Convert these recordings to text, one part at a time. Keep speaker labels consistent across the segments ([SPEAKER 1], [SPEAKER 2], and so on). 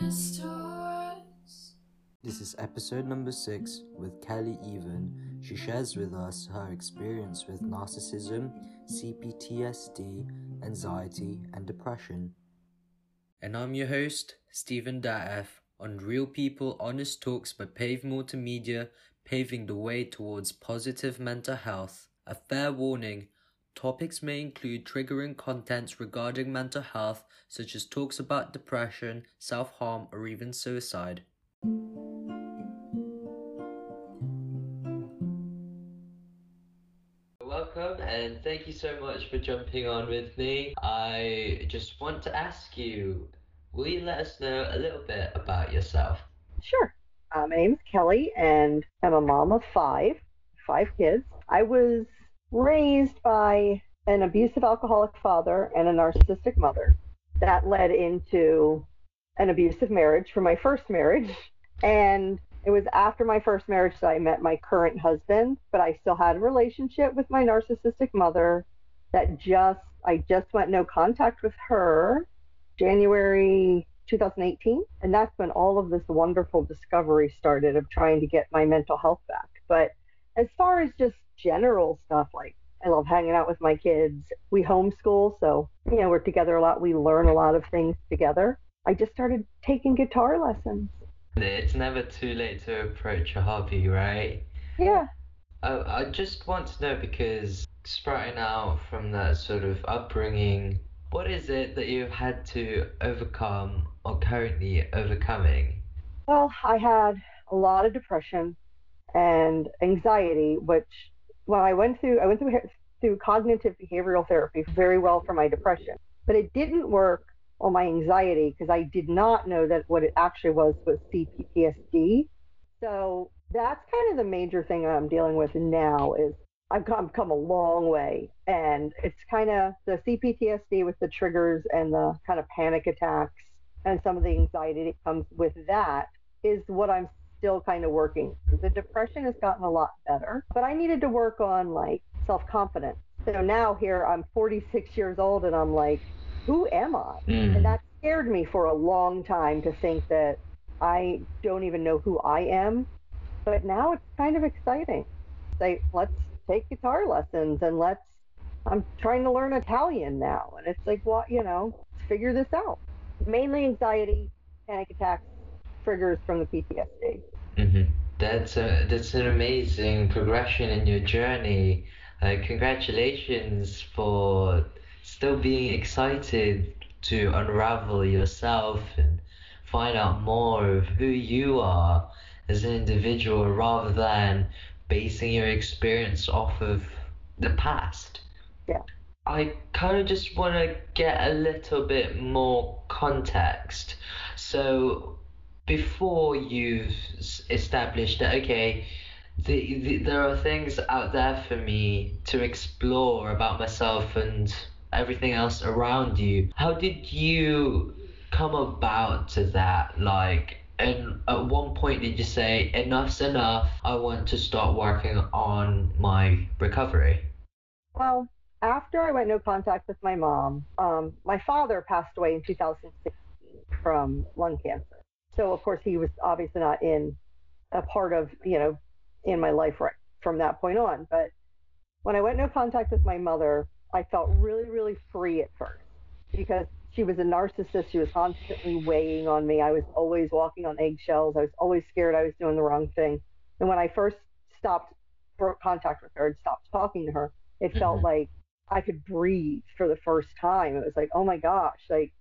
[SPEAKER 1] honest to us.
[SPEAKER 2] This is episode number six with Kelly Even. She shares with us her experience with narcissism, CPTSD, anxiety, and depression. And I'm your host, Stephen Daef, on Real People Honest Talks by Pave Multimedia, paving the way towards positive mental health. A fair warning topics may include triggering contents regarding mental health, such as talks about depression, self harm, or even suicide. Welcome and thank you so much for jumping on with me. I just want to ask you will you let us know a little bit about yourself?
[SPEAKER 3] Sure. Uh, my name's Kelly, and I'm a mom of five, five kids. I was raised by an abusive alcoholic father and a narcissistic mother. That led into an abusive marriage for my first marriage. And it was after my first marriage that I met my current husband, but I still had a relationship with my narcissistic mother that just, I just went no contact with her January 2018. And that's when all of this wonderful discovery started of trying to get my mental health back. But as far as just general stuff like I love hanging out with my kids. We homeschool, so you know we're together a lot. We learn a lot of things together. I just started taking guitar lessons.
[SPEAKER 2] It's never too late to approach a hobby, right?
[SPEAKER 3] Yeah.
[SPEAKER 2] I, I just want to know because sprouting out from that sort of upbringing, what is it that you've had to overcome or currently overcoming?
[SPEAKER 3] Well, I had a lot of depression and anxiety, which when I went through, I went through through cognitive behavioral therapy very well for my depression, but it didn't work on my anxiety because I did not know that what it actually was was CPTSD. So that's kind of the major thing I'm dealing with now is I've come, come a long way and it's kind of the CPTSD with the triggers and the kind of panic attacks and some of the anxiety that comes with that is what I'm still kind of working. The depression has gotten a lot better, but I needed to work on like self confidence. So now here I'm 46 years old and I'm like, who am I? Mm. And that scared me for a long time to think that I don't even know who I am. But now it's kind of exciting. Say, let's take guitar lessons and let's, I'm trying to learn Italian now. And it's like, well, you know, figure this out. Mainly anxiety, panic attacks, triggers from the PTSD.
[SPEAKER 2] Mm-hmm. That's a, that's an amazing progression in your journey. Uh, congratulations for still being excited to unravel yourself and find out more of who you are as an individual rather than basing your experience off of the past.
[SPEAKER 3] Yeah.
[SPEAKER 2] I kind of just want to get a little bit more context. So, before you've established that okay the, the, there are things out there for me to explore about myself and everything else around you. How did you come about to that? Like and at one point did you say enough's enough. I want to start working on my recovery
[SPEAKER 3] well after i went no contact with my mom um, my father passed away in 2016 from lung cancer so of course he was obviously not in a part of you know in my life right from that point on. But when I went no contact with my mother, I felt really really free at first because she was a narcissist. She was constantly weighing on me. I was always walking on eggshells. I was always scared I was doing the wrong thing. And when I first stopped broke contact with her and stopped talking to her, it felt mm-hmm. like I could breathe for the first time. It was like, oh my gosh, like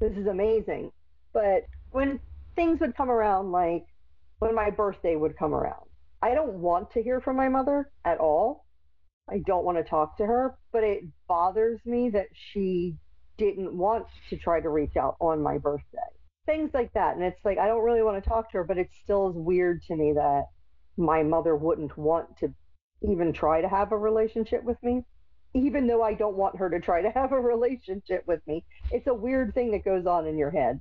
[SPEAKER 3] this is amazing. But when things would come around like when my birthday would come around. I don't want to hear from my mother at all. I don't want to talk to her, but it bothers me that she didn't want to try to reach out on my birthday. Things like that. And it's like, I don't really want to talk to her, but it still is weird to me that my mother wouldn't want to even try to have a relationship with me, even though I don't want her to try to have a relationship with me. It's a weird thing that goes on in your head.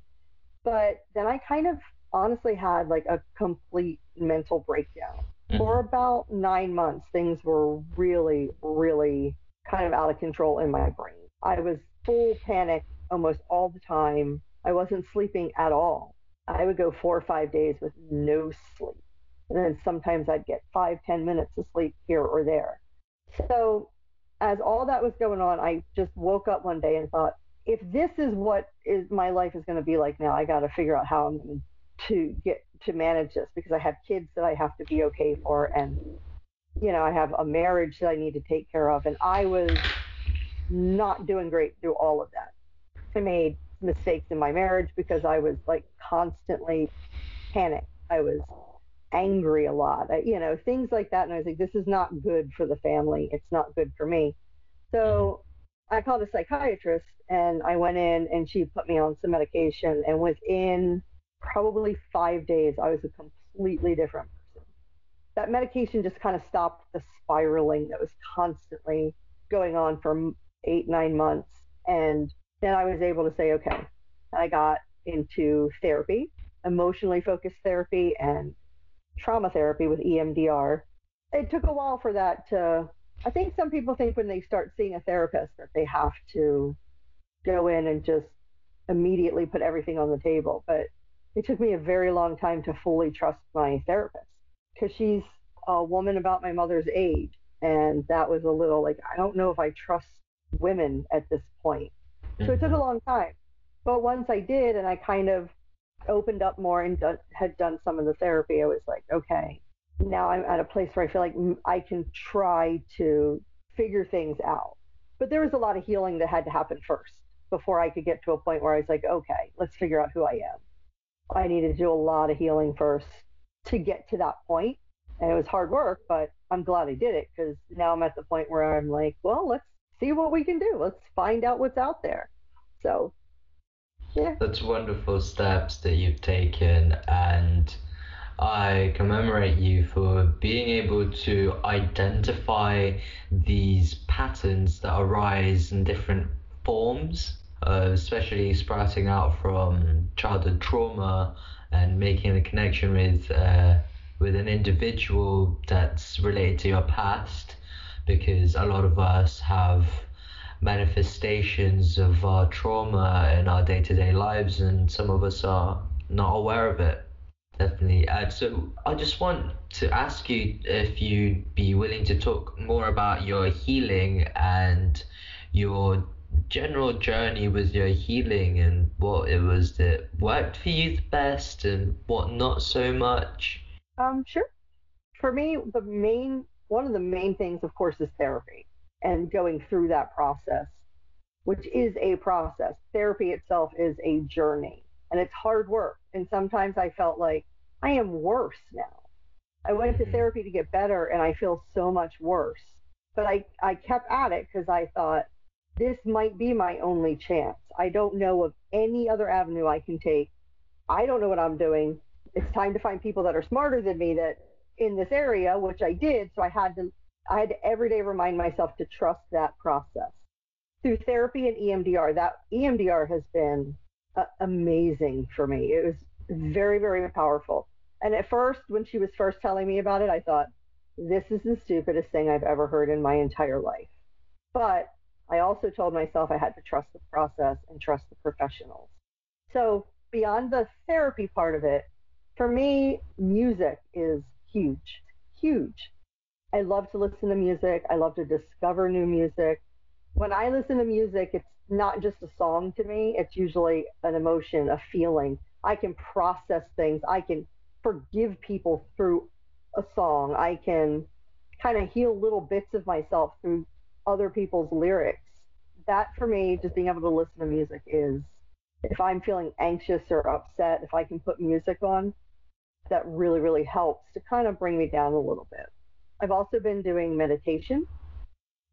[SPEAKER 3] But then I kind of honestly had like a complete mental breakdown. Mm-hmm. For about nine months, things were really, really kind of out of control in my brain. I was full panic almost all the time. I wasn't sleeping at all. I would go four or five days with no sleep. And then sometimes I'd get five, ten minutes of sleep here or there. So as all that was going on, I just woke up one day and thought, if this is what is my life is going to be like now, I got to figure out how I'm going to get to manage this because I have kids that I have to be okay for, and you know I have a marriage that I need to take care of, and I was not doing great through all of that. I made mistakes in my marriage because I was like constantly panicked. I was angry a lot, I, you know, things like that. And I was like, this is not good for the family. It's not good for me. So I called a psychiatrist and I went in and she put me on some medication. And within probably five days, I was a completely different person. That medication just kind of stopped the spiraling that was constantly going on for eight, nine months. And then I was able to say, okay, I got into therapy, emotionally focused therapy, and trauma therapy with EMDR. It took a while for that to, I think some people think when they start seeing a therapist that they have to go in and just immediately put everything on the table. But it took me a very long time to fully trust my therapist because she's a woman about my mother's age. And that was a little like, I don't know if I trust women at this point. So it took a mm-hmm. long time. But once I did, and I kind of opened up more and done, had done some of the therapy, I was like, okay, now I'm at a place where I feel like I can try to figure things out. But there was a lot of healing that had to happen first before I could get to a point where I was like, okay, let's figure out who I am. I needed to do a lot of healing first to get to that point. And it was hard work, but I'm glad I did it because now I'm at the point where I'm like, well, let's see what we can do. Let's find out what's out there. So, yeah.
[SPEAKER 2] That's wonderful steps that you've taken, and I commemorate you for being able to identify these patterns that arise in different forms, uh, especially sprouting out from childhood trauma and making a connection with uh, with an individual that's related to your past because a lot of us have manifestations of our trauma in our day-to-day lives and some of us are not aware of it definitely. Uh, so i just want to ask you if you'd be willing to talk more about your healing and your general journey with your healing and what it was that worked for you the best and what not so much.
[SPEAKER 3] Um sure. For me the main one of the main things, of course, is therapy and going through that process, which is a process. Therapy itself is a journey and it's hard work. And sometimes I felt like I am worse now. I went to mm-hmm. therapy to get better and I feel so much worse. But I, I kept at it because I thought this might be my only chance. I don't know of any other avenue I can take. I don't know what I'm doing. It's time to find people that are smarter than me that in this area, which I did. So I had to, I had to every day remind myself to trust that process. Through therapy and EMDR, that EMDR has been amazing for me. It was very, very powerful. And at first, when she was first telling me about it, I thought, this is the stupidest thing I've ever heard in my entire life. But I also told myself I had to trust the process and trust the professionals. So beyond the therapy part of it, for me, music is huge, huge. I love to listen to music. I love to discover new music. When I listen to music, it's not just a song to me, it's usually an emotion, a feeling. I can process things. I can forgive people through a song. I can kind of heal little bits of myself through other people's lyrics. That for me, just being able to listen to music is if I'm feeling anxious or upset, if I can put music on, that really, really helps to kind of bring me down a little bit. I've also been doing meditation.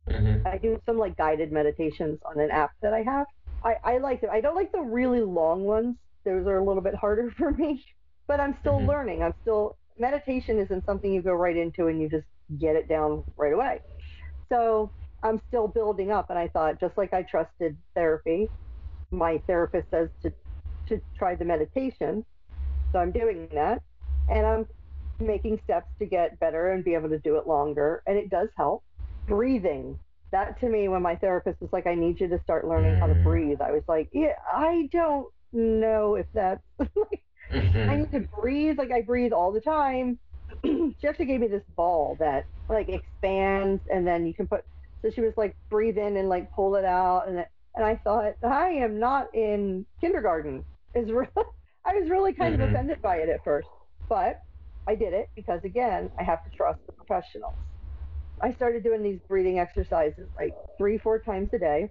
[SPEAKER 3] Mm-hmm. I do some like guided meditations on an app that I have. I, I like them. I don't like the really long ones. Those are a little bit harder for me, but I'm still mm-hmm. learning. I'm still, meditation isn't something you go right into and you just get it down right away. So I'm still building up. And I thought, just like I trusted therapy, my therapist says to, to try the meditation. So I'm doing that and I'm making steps to get better and be able to do it longer. And it does help. Breathing. That to me, when my therapist was like, I need you to start learning how to mm. breathe, I was like, yeah, I don't know if that's like. I need to breathe like I breathe all the time. she actually gave me this ball that like expands and then you can put. So she was like breathe in and like pull it out and it, and I thought I am not in kindergarten. Is I was really kind
[SPEAKER 2] Mhm.
[SPEAKER 3] of offended by it at first, but I did it because again I have to trust the professionals. I started doing these breathing exercises like three four times a day.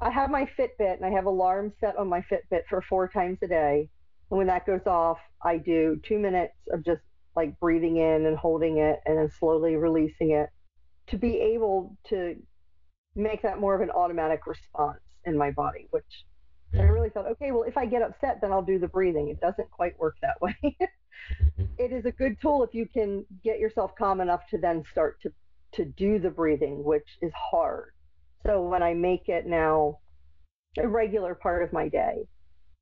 [SPEAKER 3] I have my Fitbit and I have alarms set on my Fitbit for four times a day. And when that goes off, I do two minutes of just like breathing in and holding it and then slowly releasing it to be able to make that more of an automatic response in my body, which I really thought, okay, well, if I get upset, then I'll do the breathing. It doesn't quite work that way. Mm-hmm. it is a good tool if you can get yourself calm enough to then start to, to do the breathing, which is hard. So when I make it now a regular part of my day,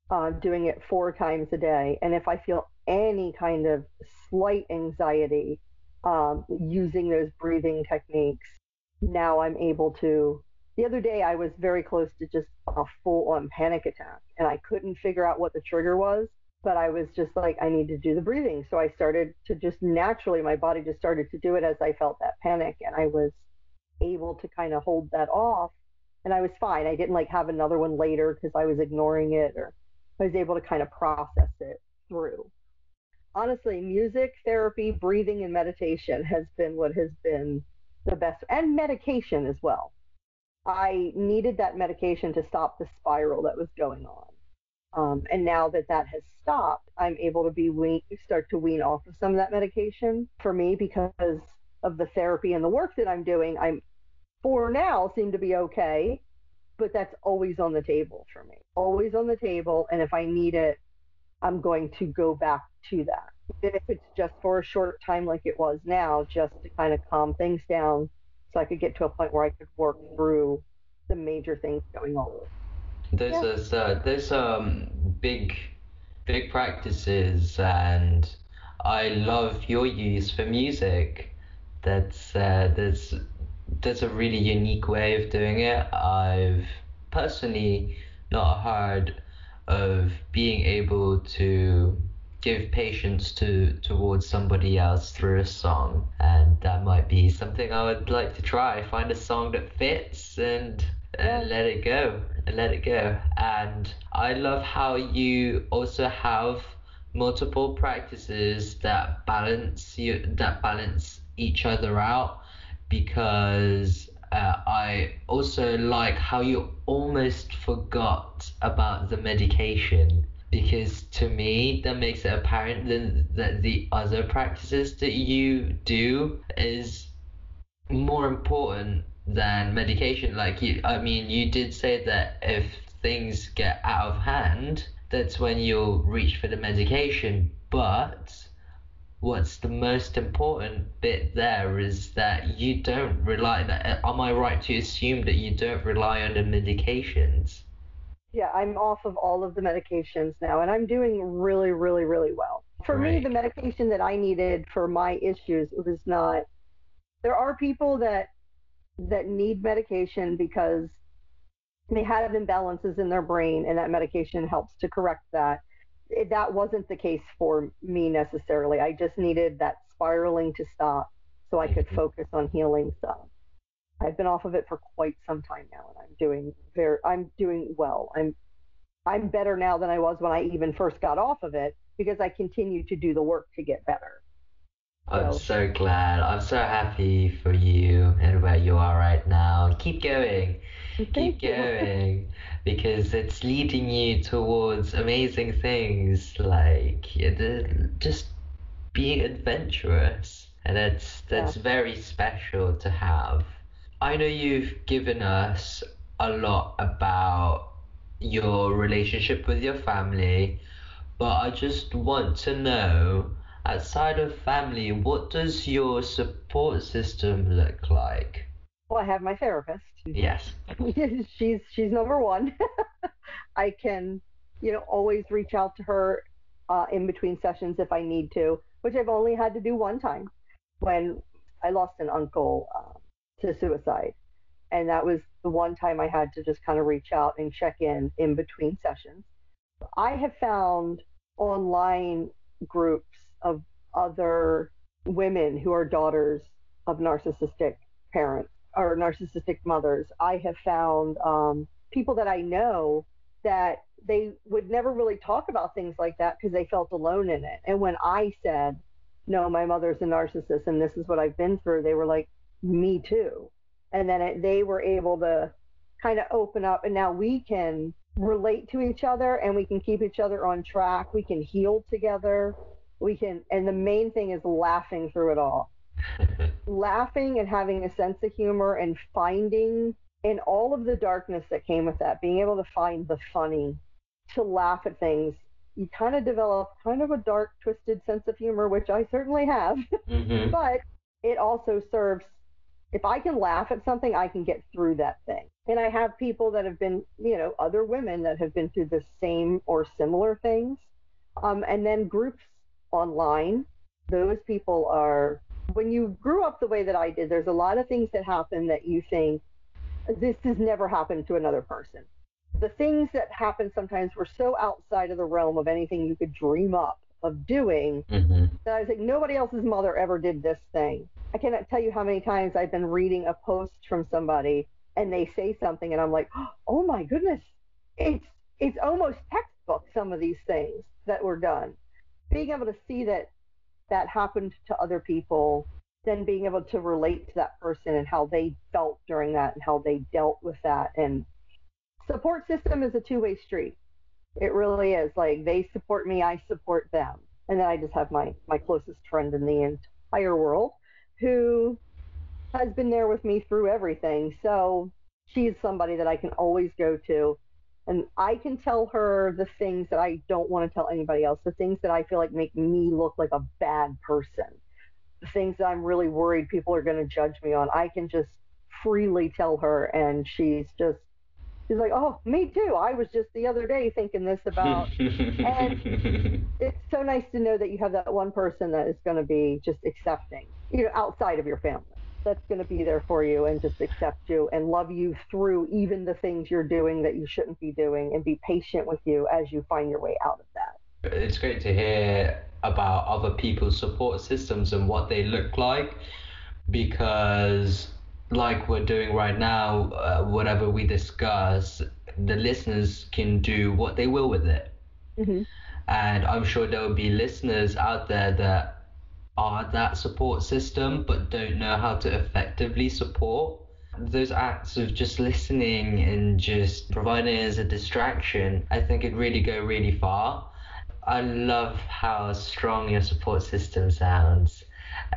[SPEAKER 3] uh, doing it four times a day, and if I feel any kind of slight anxiety um, using those breathing techniques, now I'm able to. The other day, I was very close to just a full on panic attack, and I couldn't figure out what the trigger was. But I was just like, I need to do the breathing. So I started to just naturally, my body just started to do it as I felt that panic, and I was able to kind of hold that off. And I was fine. I didn't like have another one later because I was ignoring it, or I was able to kind of process it through. Honestly, music, therapy, breathing, and meditation has been what has been the best, and medication as well. I needed that medication to stop the spiral that was going on. Um, and now that that has stopped, I'm able to be wean, start to wean off of some of that medication for me because of the therapy and the work that I'm doing. I'm for now seem to be okay, but that's always on the table for me. Always on the table, and if I need it, I'm going to go back to that. Even if it's just for a short time like it was now, just to kind of calm things down so I could get to a point where I could work through the major things going on.
[SPEAKER 2] Those
[SPEAKER 3] Yeah.
[SPEAKER 2] are so there's um big big practices and I love your use for music. That's uh, that's that's a really unique way of doing it. I've personally not heard of being able to give patience to towards somebody else through a song and that might be something I would like to try find a song that fits and. And let it go. And let it go. And I love how you also have multiple practices that balance you that balance each other out because uh, I also like how you almost forgot about the medication because to me that makes it apparent that the other practices that you do is more important than medication like you I mean you did say that if things get out of hand that's when you'll reach for the medication but what's the most important bit there is that you don't rely that am I right to assume that you don't rely on the medications
[SPEAKER 3] Yeah, I'm off of all of the medications now, and I'm doing really, really, really well. For me, the medication that I needed for my issues was not. There are people that that need medication because they have imbalances in their brain, and that medication helps to correct that. It, that wasn't the case for me necessarily. I just needed that spiraling to stop so I could
[SPEAKER 2] Mhm.
[SPEAKER 3] focus on healing stuff. I've been off of it for quite some time now, and I'm doing very, I'm doing well. I'm, I'm better now than I was when I even first got off of it because I continue to do the work to get better.
[SPEAKER 2] I'm
[SPEAKER 3] So-
[SPEAKER 2] glad. I'm so happy for you and where you are right now. Keep going. Keep
[SPEAKER 3] Thank you.
[SPEAKER 2] going. Because it's leading you towards amazing things. Like yeah, just being adventurous. And that's that's very special to have. I know you've given us a lot about your relationship with your family but i just want to know outside of family what does your support system look like
[SPEAKER 3] Well, I have my therapist.
[SPEAKER 2] yes
[SPEAKER 3] she's she's number one. I can, you know, always reach out to her uh, in between sessions if I need to, which I've only had to do one time when I lost an uncle um, to suicide, and that was the one time I had to just kind of reach out and check in in between sessions. I have found online groups of other women who are daughters of narcissistic parents or narcissistic mothers. I have found um, people that I know that they would never really talk about things like that because they felt alone in it. And when I said, no, my mother's a narcissist and this is what I've been through, they were like, me too. And then it, they were able to kind of open up and now we can relate to each other and we can keep each other on track. We can heal together. We can, and the main thing is laughing through it all. laughing and having a sense of humor and finding in all of the darkness that came with that, being able to find the funny, to laugh at things, you kind of develop kind of a dark, twisted sense of humor, which I certainly have.
[SPEAKER 2] Mhm.
[SPEAKER 3] but it also serves if I can laugh at something, I can get through that thing. And I have people that have been, you know, other women that have been through the same or similar things. Um, and then groups online, those people are, when you grew up the way that I did, there's a lot of things that happen that you think, this has never happened to another person. The things that happen sometimes were so outside of the realm of anything you could dream up of doing
[SPEAKER 2] Mhm.
[SPEAKER 3] that I was like, nobody else's mother ever did this thing. I cannot tell you how many times I've been reading a post from somebody and they say something and I'm like, oh my goodness, it's it's almost textbook some of these things that were done. Being able to see that that happened to other people, then being able to relate to that person and how they felt during that and how they dealt with that and support system is a two-way street. It really is. Like they support me, I support them. And then I just have my my closest friend in the entire world who has been there with me through everything. So she's somebody that I can always go to and I can tell her the things that I don't want to tell anybody else, the things that I feel like make me look like a bad person, the things that I'm really worried people are going to judge me on. I can just freely tell her and she's just she's like, "Oh, me too. I was just the other day thinking this about and it's so nice to know that you have that one person that is going to be just accepting, you know, outside of your family. That's going to be there for you and just accept you and love you through even the things you're doing that you shouldn't be doing and be patient with you as you find your way out of that.
[SPEAKER 2] It's great to hear about other people's support systems and what they look like because, like we're doing right now, uh, whatever we discuss, the listeners can do what they will with it.
[SPEAKER 3] Mm-hmm.
[SPEAKER 2] And I'm sure there will be listeners out there that are that support system but don't know how to effectively support. Those acts of just listening and just providing as a distraction, I think it really go really far. I love how strong your support system sounds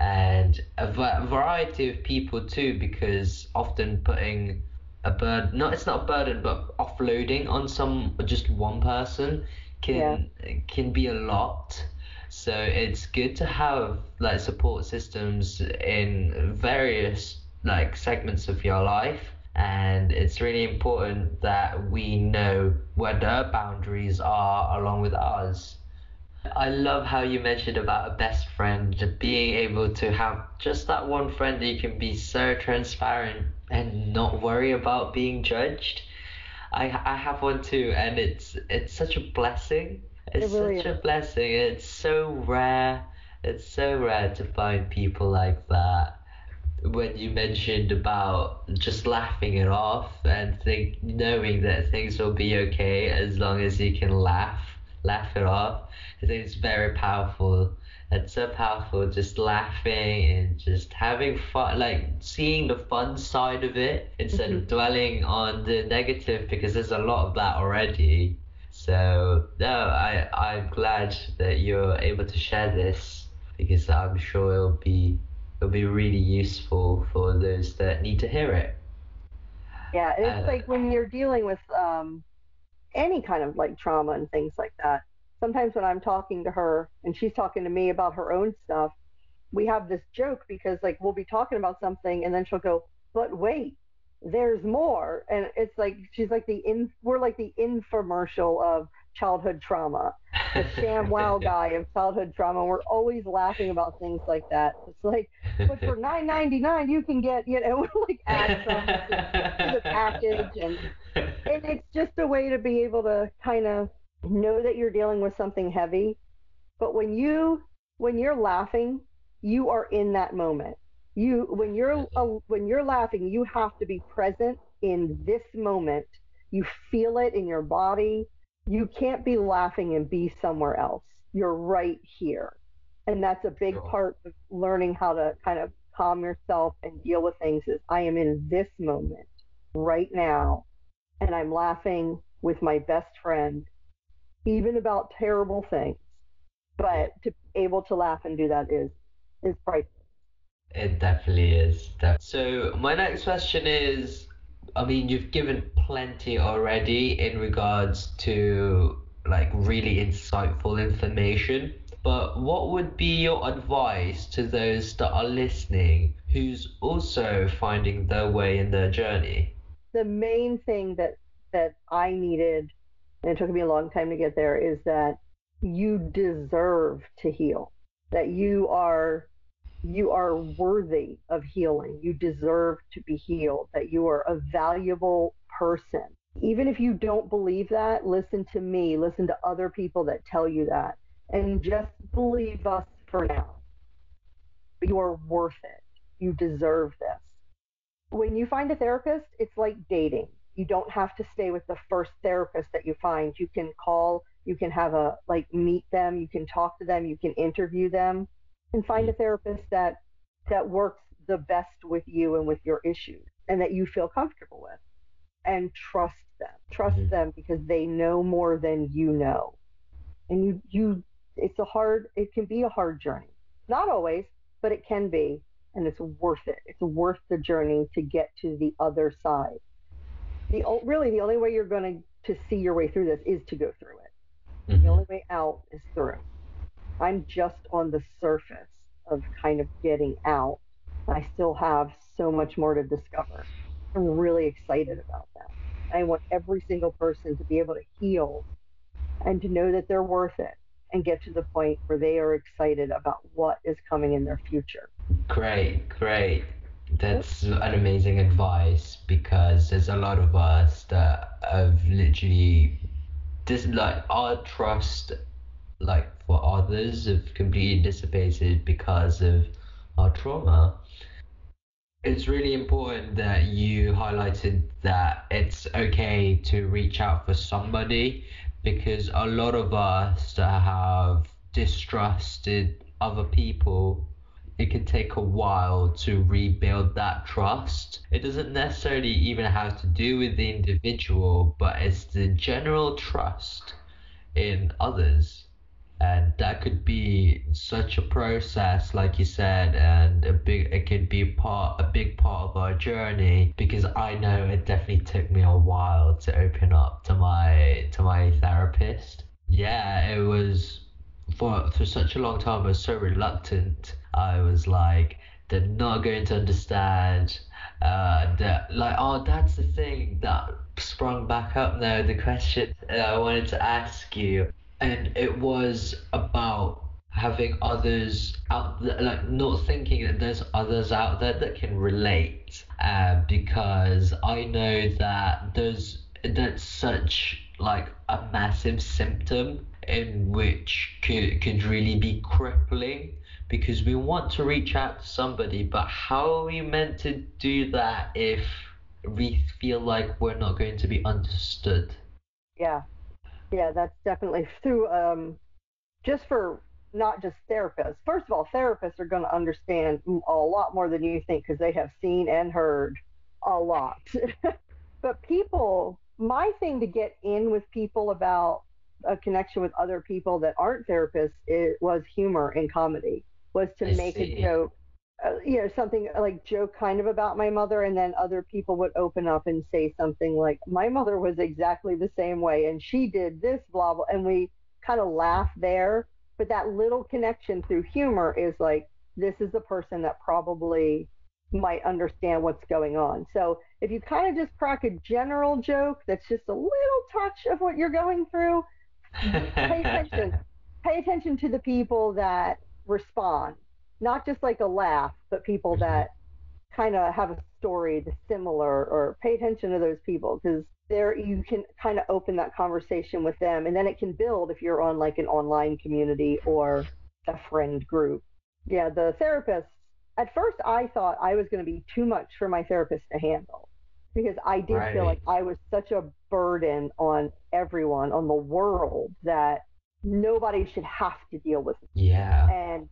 [SPEAKER 2] and a variety of people too because often putting a burden not it's not a burden but offloading on some just one person can can be a lot so it's good to have like support systems in various like segments of your life and it's really important that we know where their boundaries are along with ours I love how you mentioned about a best friend, being able to have just that one friend that you can be so transparent and not worry about being judged. I I have one too, and it's it's such a blessing. It's
[SPEAKER 3] really
[SPEAKER 2] such
[SPEAKER 3] is.
[SPEAKER 2] a blessing. It's so rare. It's so rare to find people like that. When you mentioned about just laughing it off and think knowing that things will be okay as long as you can laugh, laugh it off. I think it's very powerful. It's so powerful just laughing and just having fun, like seeing the fun side of it instead of mm-hmm. dwelling on the negative because there's a lot of that already. So no, I I'm glad that you're able to share this because I'm sure it'll be it'll be really useful for those that need to hear it.
[SPEAKER 3] Yeah, it's
[SPEAKER 2] Uh,
[SPEAKER 3] like when you're dealing with um, any kind of like trauma and things like that. Sometimes when I'm talking to her and she's talking to me about her own stuff, we have this joke because like we'll be talking about something and then she'll go, "But wait, there's more." And it's like she's like the in we're like the infomercial of childhood trauma, the ShamWow guy of childhood trauma. We're always laughing about things like that. It's like, but for nine ninety nine you can get you know we're like add something to the package and and it's just a way to be able to kind of know that you're dealing with something heavy, but when you when you're laughing, you are in that moment. You when you're uh, when you're laughing, you have to be present in this moment. You feel it in your body. You can't be laughing and be somewhere else. You're right here. And that's a big part of learning how to kind of calm yourself and deal with things is I am in this moment right now and I'm laughing with my best friend even about terrible things. But to be able to laugh and do that is is priceless.
[SPEAKER 2] It definitely is. So my next question is, I mean, you've given plenty already in regards to like really insightful information, but what would be your advice to those that are listening who's also finding their way in their journey?
[SPEAKER 3] the main thing that that I needed, and it took me a long time to get there, is that you deserve to heal. That you are you are worthy of healing. You deserve to be healed. That you are a valuable person. Even if you don't believe that, listen to me. Listen to other people that tell you that, and just believe us for now. You are worth it. You deserve this when you find a therapist, it's like dating. You don't have to stay with the first therapist that you find. You can call, you can have a like meet them, you can talk to them, you can interview them and find a therapist that that works the best with you and with your issues and that you feel comfortable with. And trust them. Trust
[SPEAKER 2] Mhm.
[SPEAKER 3] them because they know more than you know. And you you it's a hard it can be a hard journey. Not always, but it can be and it's worth it. It's worth the journey to get to the other side. The really the only way you're going to to see your way through this is to go through it. The
[SPEAKER 2] Mhm.
[SPEAKER 3] only way out is through. I'm just on the surface of kind of getting out. I still have so much more to discover. I'm really excited about that. I want every single person to be able to heal and to know that they're worth it and get to the point where they are excited about what is coming in their future.
[SPEAKER 2] Great, great. That's an amazing advice because there's a lot of us that have literally just like our trust like for others have completely dissipated because of our trauma. It's really important that you highlighted that it's okay to reach out for somebody because a lot of us have distrusted other people it can take a while to rebuild that trust. It doesn't necessarily even have to do with the individual, but it's the general trust in others. And that could be such a process, like you said, and a big it could be part a big part of our journey because I know it definitely took me a while to open up to my to my therapist. Yeah, it was for for such a long time I was so reluctant. I was like, they're not going to understand. Uh, that like, oh, that's the thing that sprung back up now. The question I wanted to ask you, and it was about having others out there, like not thinking that there's others out there that can relate. Uh, because I know that there's that's such like a massive symptom in which could could really be crippling because we want to reach out to somebody but how are we meant to do that if we feel like we're not going to be understood
[SPEAKER 3] Yeah, yeah, that's definitely through. Um, just for not just therapists. First of all, therapists are going to understand a lot more than you think because they have seen and heard a lot. but people, my thing to get in with people about a connection with other people that aren't therapists it was humor and comedy. Was to
[SPEAKER 2] I
[SPEAKER 3] make
[SPEAKER 2] see.
[SPEAKER 3] a joke uh, you know, something like joke kind of about my mother, and then other people would open up and say something like, "My mother was exactly the same way, and she did this, blah blah," and we kind of laugh there. But that little connection through humor is like, this is the person that probably might understand what's going on. So if you kind of just crack a general joke that's just a little touch of what you're going through, pay attention. Pay attention to the people that respond, not just like a laugh, but people
[SPEAKER 2] Mhm.
[SPEAKER 3] that kind of have a story that's similar or pay attention to those people because there you can kind of open that conversation with them and then it can build if you're on like an online community or a friend group. Yeah, the therapist at first I thought I was going to be too much for my therapist to handle because I did
[SPEAKER 2] Right.
[SPEAKER 3] feel like I was such a burden on everyone, on the world that nobody should have to deal with me.
[SPEAKER 2] Yeah.
[SPEAKER 3] And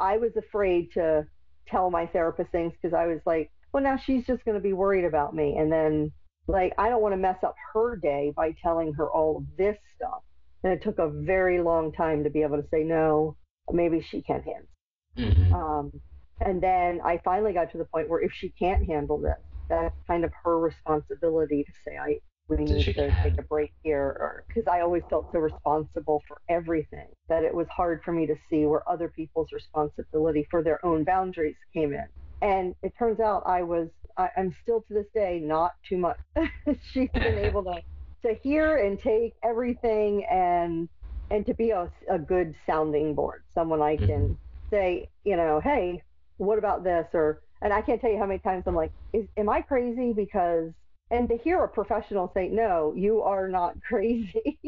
[SPEAKER 3] I was afraid to tell my therapist things because I was like, well, now she's just going to be worried about me. And then, like, I don't want to mess up her day by telling her all of this stuff. And it took a very long time to be able to say, no, maybe she can handle.
[SPEAKER 2] Mhm.
[SPEAKER 3] Um, and then I finally got to the point where if she can't handle this, that's kind of her responsibility to say, I we need to
[SPEAKER 2] can.
[SPEAKER 3] take a break here, or because I always felt so responsible for everything that it was hard for me to see where other people's responsibility for their own boundaries came in. And it turns out I was, I, I'm still to this day not too much. She's been able to to hear and take everything and and to be a, a good sounding board, someone I can mm-hmm. say, you know, hey, what about this? Or, and I can't tell you how many times I'm like, is, am I crazy? Because, and to hear a professional say, no, you are not crazy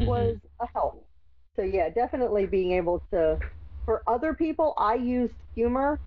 [SPEAKER 2] Mhm.
[SPEAKER 3] was a help. So yeah, definitely being able to, for other people, I use humor.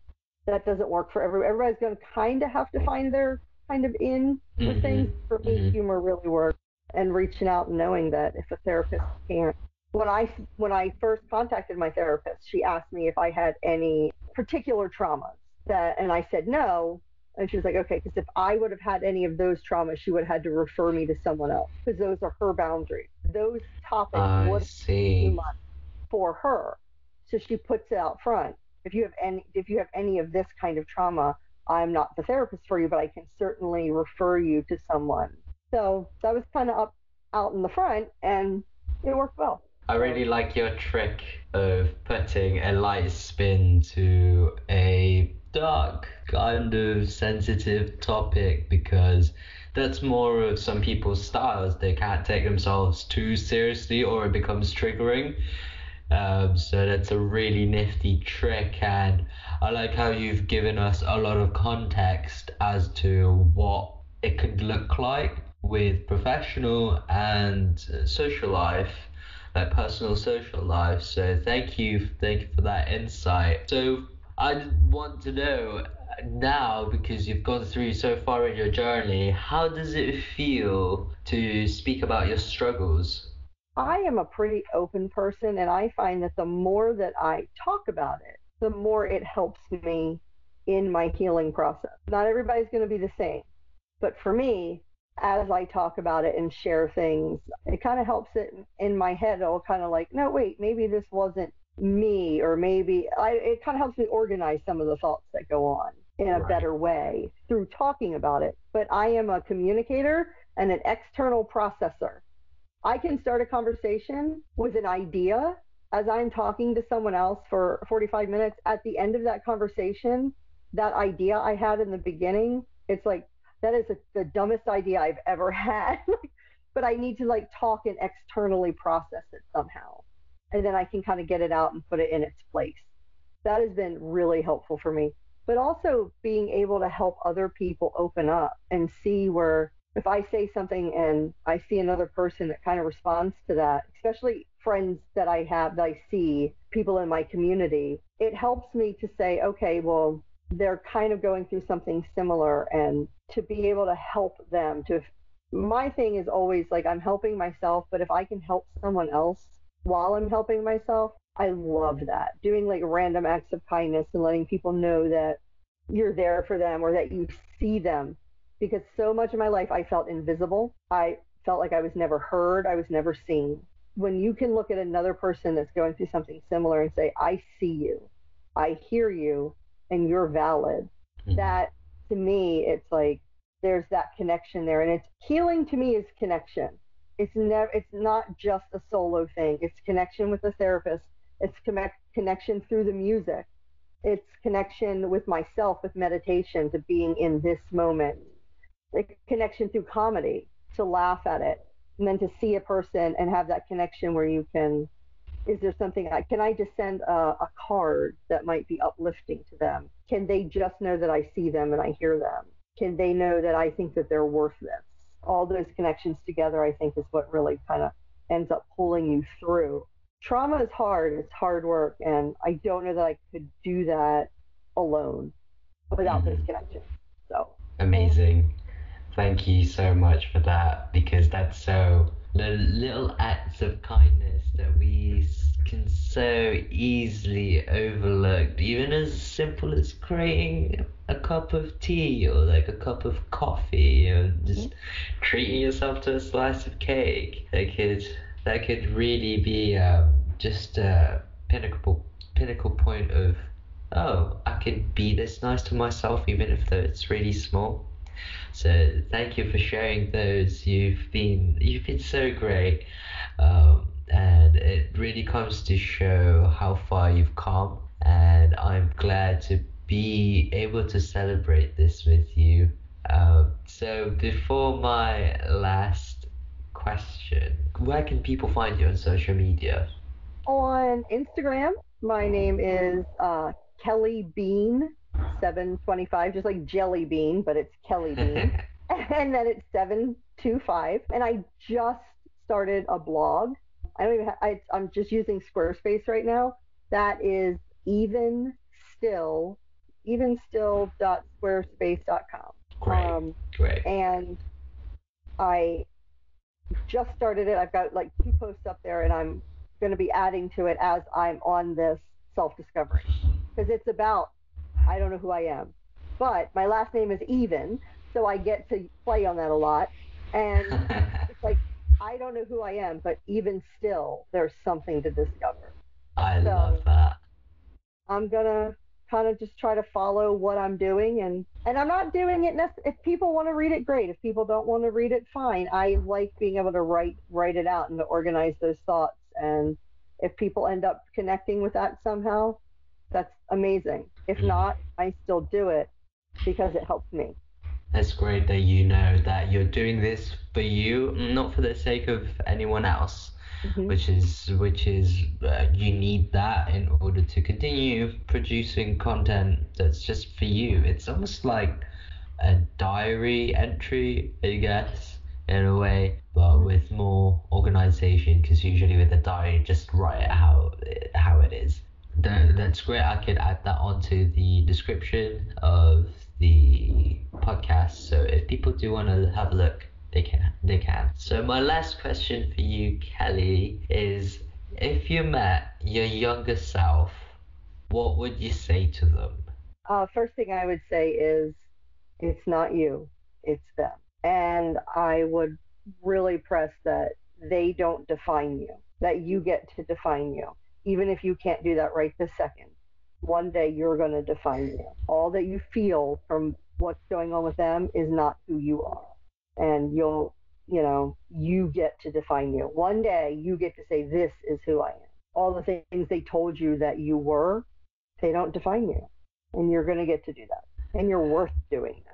[SPEAKER 3] That doesn't work for everyone. Everybody's going to kind of have to find their kind of in with
[SPEAKER 2] Mhm.
[SPEAKER 3] things. For me,
[SPEAKER 2] Mhm.
[SPEAKER 3] humor really works. And reaching out and knowing that if a therapist can't. When I when I first contacted my therapist, she asked me if I had any particular traumas that, and I said no. And she was like, okay, because if I would have had any of those traumas, she would have had to refer me to someone else because those are her boundaries. Those topics
[SPEAKER 2] I
[SPEAKER 3] would too
[SPEAKER 2] see.
[SPEAKER 3] much for her. So she puts it out front. If you have any if you have any of this kind of trauma, I'm not the therapist for you, but I can certainly refer you to someone. So that was kind of up out in the front and it worked well.
[SPEAKER 2] I really like your trick of putting a light spin to a dark, kind of sensitive topic because that's more of some people's styles. They can't take themselves too seriously or it becomes triggering. Um, so that's a really nifty trick, and I like how you've given us a lot of context as to what it could look like with professional and social life like personal social life. So thank you, thank you for that insight. So I want to know now because you've gone through so far in your journey, how does it feel to speak about your struggles?
[SPEAKER 3] I am a pretty open person, and I find that the more that I talk about it, the more it helps me in my healing process. Not everybody's going to be the same, but for me, as I talk about it and share things, it kind of helps it in my head. It'll kind of like, no, wait, maybe this wasn't me, or maybe I, it kind of helps me organize some of the thoughts that go on in a
[SPEAKER 2] Right.
[SPEAKER 3] better way through talking about it. But I am a communicator and an external processor. I can start a conversation with an idea as I'm talking to someone else for 45 minutes. At the end of that conversation, that idea I had in the beginning, it's like, that is the dumbest idea I've ever had. but I need to like talk and externally process it somehow. And then I can kind of get it out and put it in its place. That has been really helpful for me. But also being able to help other people open up and see where if I say something and I see another person that kind of responds to that, especially friends that I have that I see, people in my community, it helps me to say, okay, well, they're kind of going through something similar and to be able to help them to my thing is always like I'm helping myself, but if I can help someone else while I'm helping myself, I love that. Doing like random acts of kindness and letting people know that you're there for them or that you see them because so much of my life I felt invisible. I felt like I was never heard, I was never seen. When you can look at another person that's going through something similar and say, I see you, I hear you, and you're valid,
[SPEAKER 2] Mhm.
[SPEAKER 3] that to me, it's like there's that connection there. And it's healing to me is connection. It's never, it's not just a solo thing. It's connection with the therapist. It's connect, connection through the music. It's connection with myself, with meditation, to being in this moment like connection through comedy to laugh at it and then to see a person and have that connection where you can is there something I can I just send a, a card that might be uplifting to them? Can they just know that I see them and I hear them? Can they know that I think that they're worth this? All those connections together, I think, is what really kind of ends up pulling you through. Trauma is hard, it's hard work, and I don't know that I could do that alone without those mm-hmm. connections. So
[SPEAKER 2] Amazing. Thank you so much for that because that's so the little acts of kindness that we can so easily overlooked, even as simple as creating a cup of tea or like a cup of coffee or just treating yourself to a slice of cake. That could that could really be um, just a pinnacle pinnacle point of oh I could be this nice to myself even if though it's really small. So thank you for sharing those. You've been you've been so great, um, and it really comes to show how far you've come. And I'm glad to be able to celebrate this with you. Um, so before my last question, where can people find you on social media?
[SPEAKER 3] on Instagram, my name is uh, Kelly Bean. 725, just like jelly bean, but it's Kelly Bean. and then it's 725. And I just started a blog. I don't even have, I, I'm just using Squarespace right now. That is even still, evenstill.squarespace.com.
[SPEAKER 2] Great,
[SPEAKER 3] Um,
[SPEAKER 2] great.
[SPEAKER 3] and I just started it. I've got like two posts up there, and I'm going to be adding to it as I'm on this self discovery because it's about I don't know who I am, but my last name is Even, so I get to play on that a lot, and I don't know who I am, but even still, there's something to discover.
[SPEAKER 2] I
[SPEAKER 3] so-
[SPEAKER 2] love that.
[SPEAKER 3] I'm gonna kind of just try to follow what I'm doing and and I'm not doing it nec- if people want to read it great if people don't want to read it fine I like being able to write write it out and to organize those thoughts and if people end up connecting with that somehow that's amazing if
[SPEAKER 2] Mhm.
[SPEAKER 3] not I still do it because it helps me
[SPEAKER 2] It's great that you know that you're doing this for you, not for the sake of anyone else.
[SPEAKER 3] Mhm.
[SPEAKER 2] Which is which is uh, you need that in order to continue producing content that's just for you. It's almost like a diary entry, I guess, in a way, but with more organization. Because usually with a diary, you just write it how how it is. That, that's great. I could add that onto the description of the podcast. So if people do want to have a look, they can. They can. So my last question for you, Kelly, is if you met your younger self, what would you say to them?
[SPEAKER 3] uh, first thing I would say is it's not you, it's them. And I would really press that they don't define you, that you get to define you, even if you can't do that right this second. One day you're going to define you. All that you feel from what's going on with them is not who you are. And you'll, you know, you get to define you. One day you get to say, this is who I am. All the things they told you that you were, they don't define you and you're going to get to do that and you're worth doing that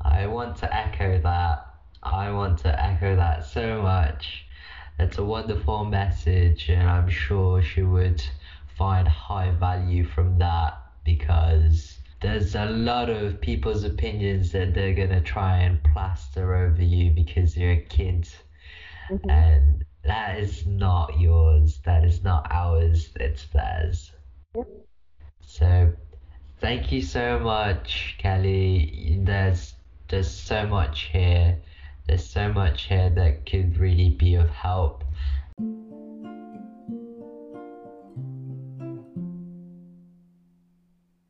[SPEAKER 2] I want to echo that. I want to echo that so much. It's a wonderful message, and I'm sure she would find high value from that because there's a lot of people's opinions that they're gonna try and plaster over you because you're a kid,
[SPEAKER 3] Mhm.
[SPEAKER 2] and that is not yours. That is not ours. It's theirs.
[SPEAKER 3] Yep.
[SPEAKER 2] So thank you so much, Kelly. There's there's so much here. There's so much here that could really be of help.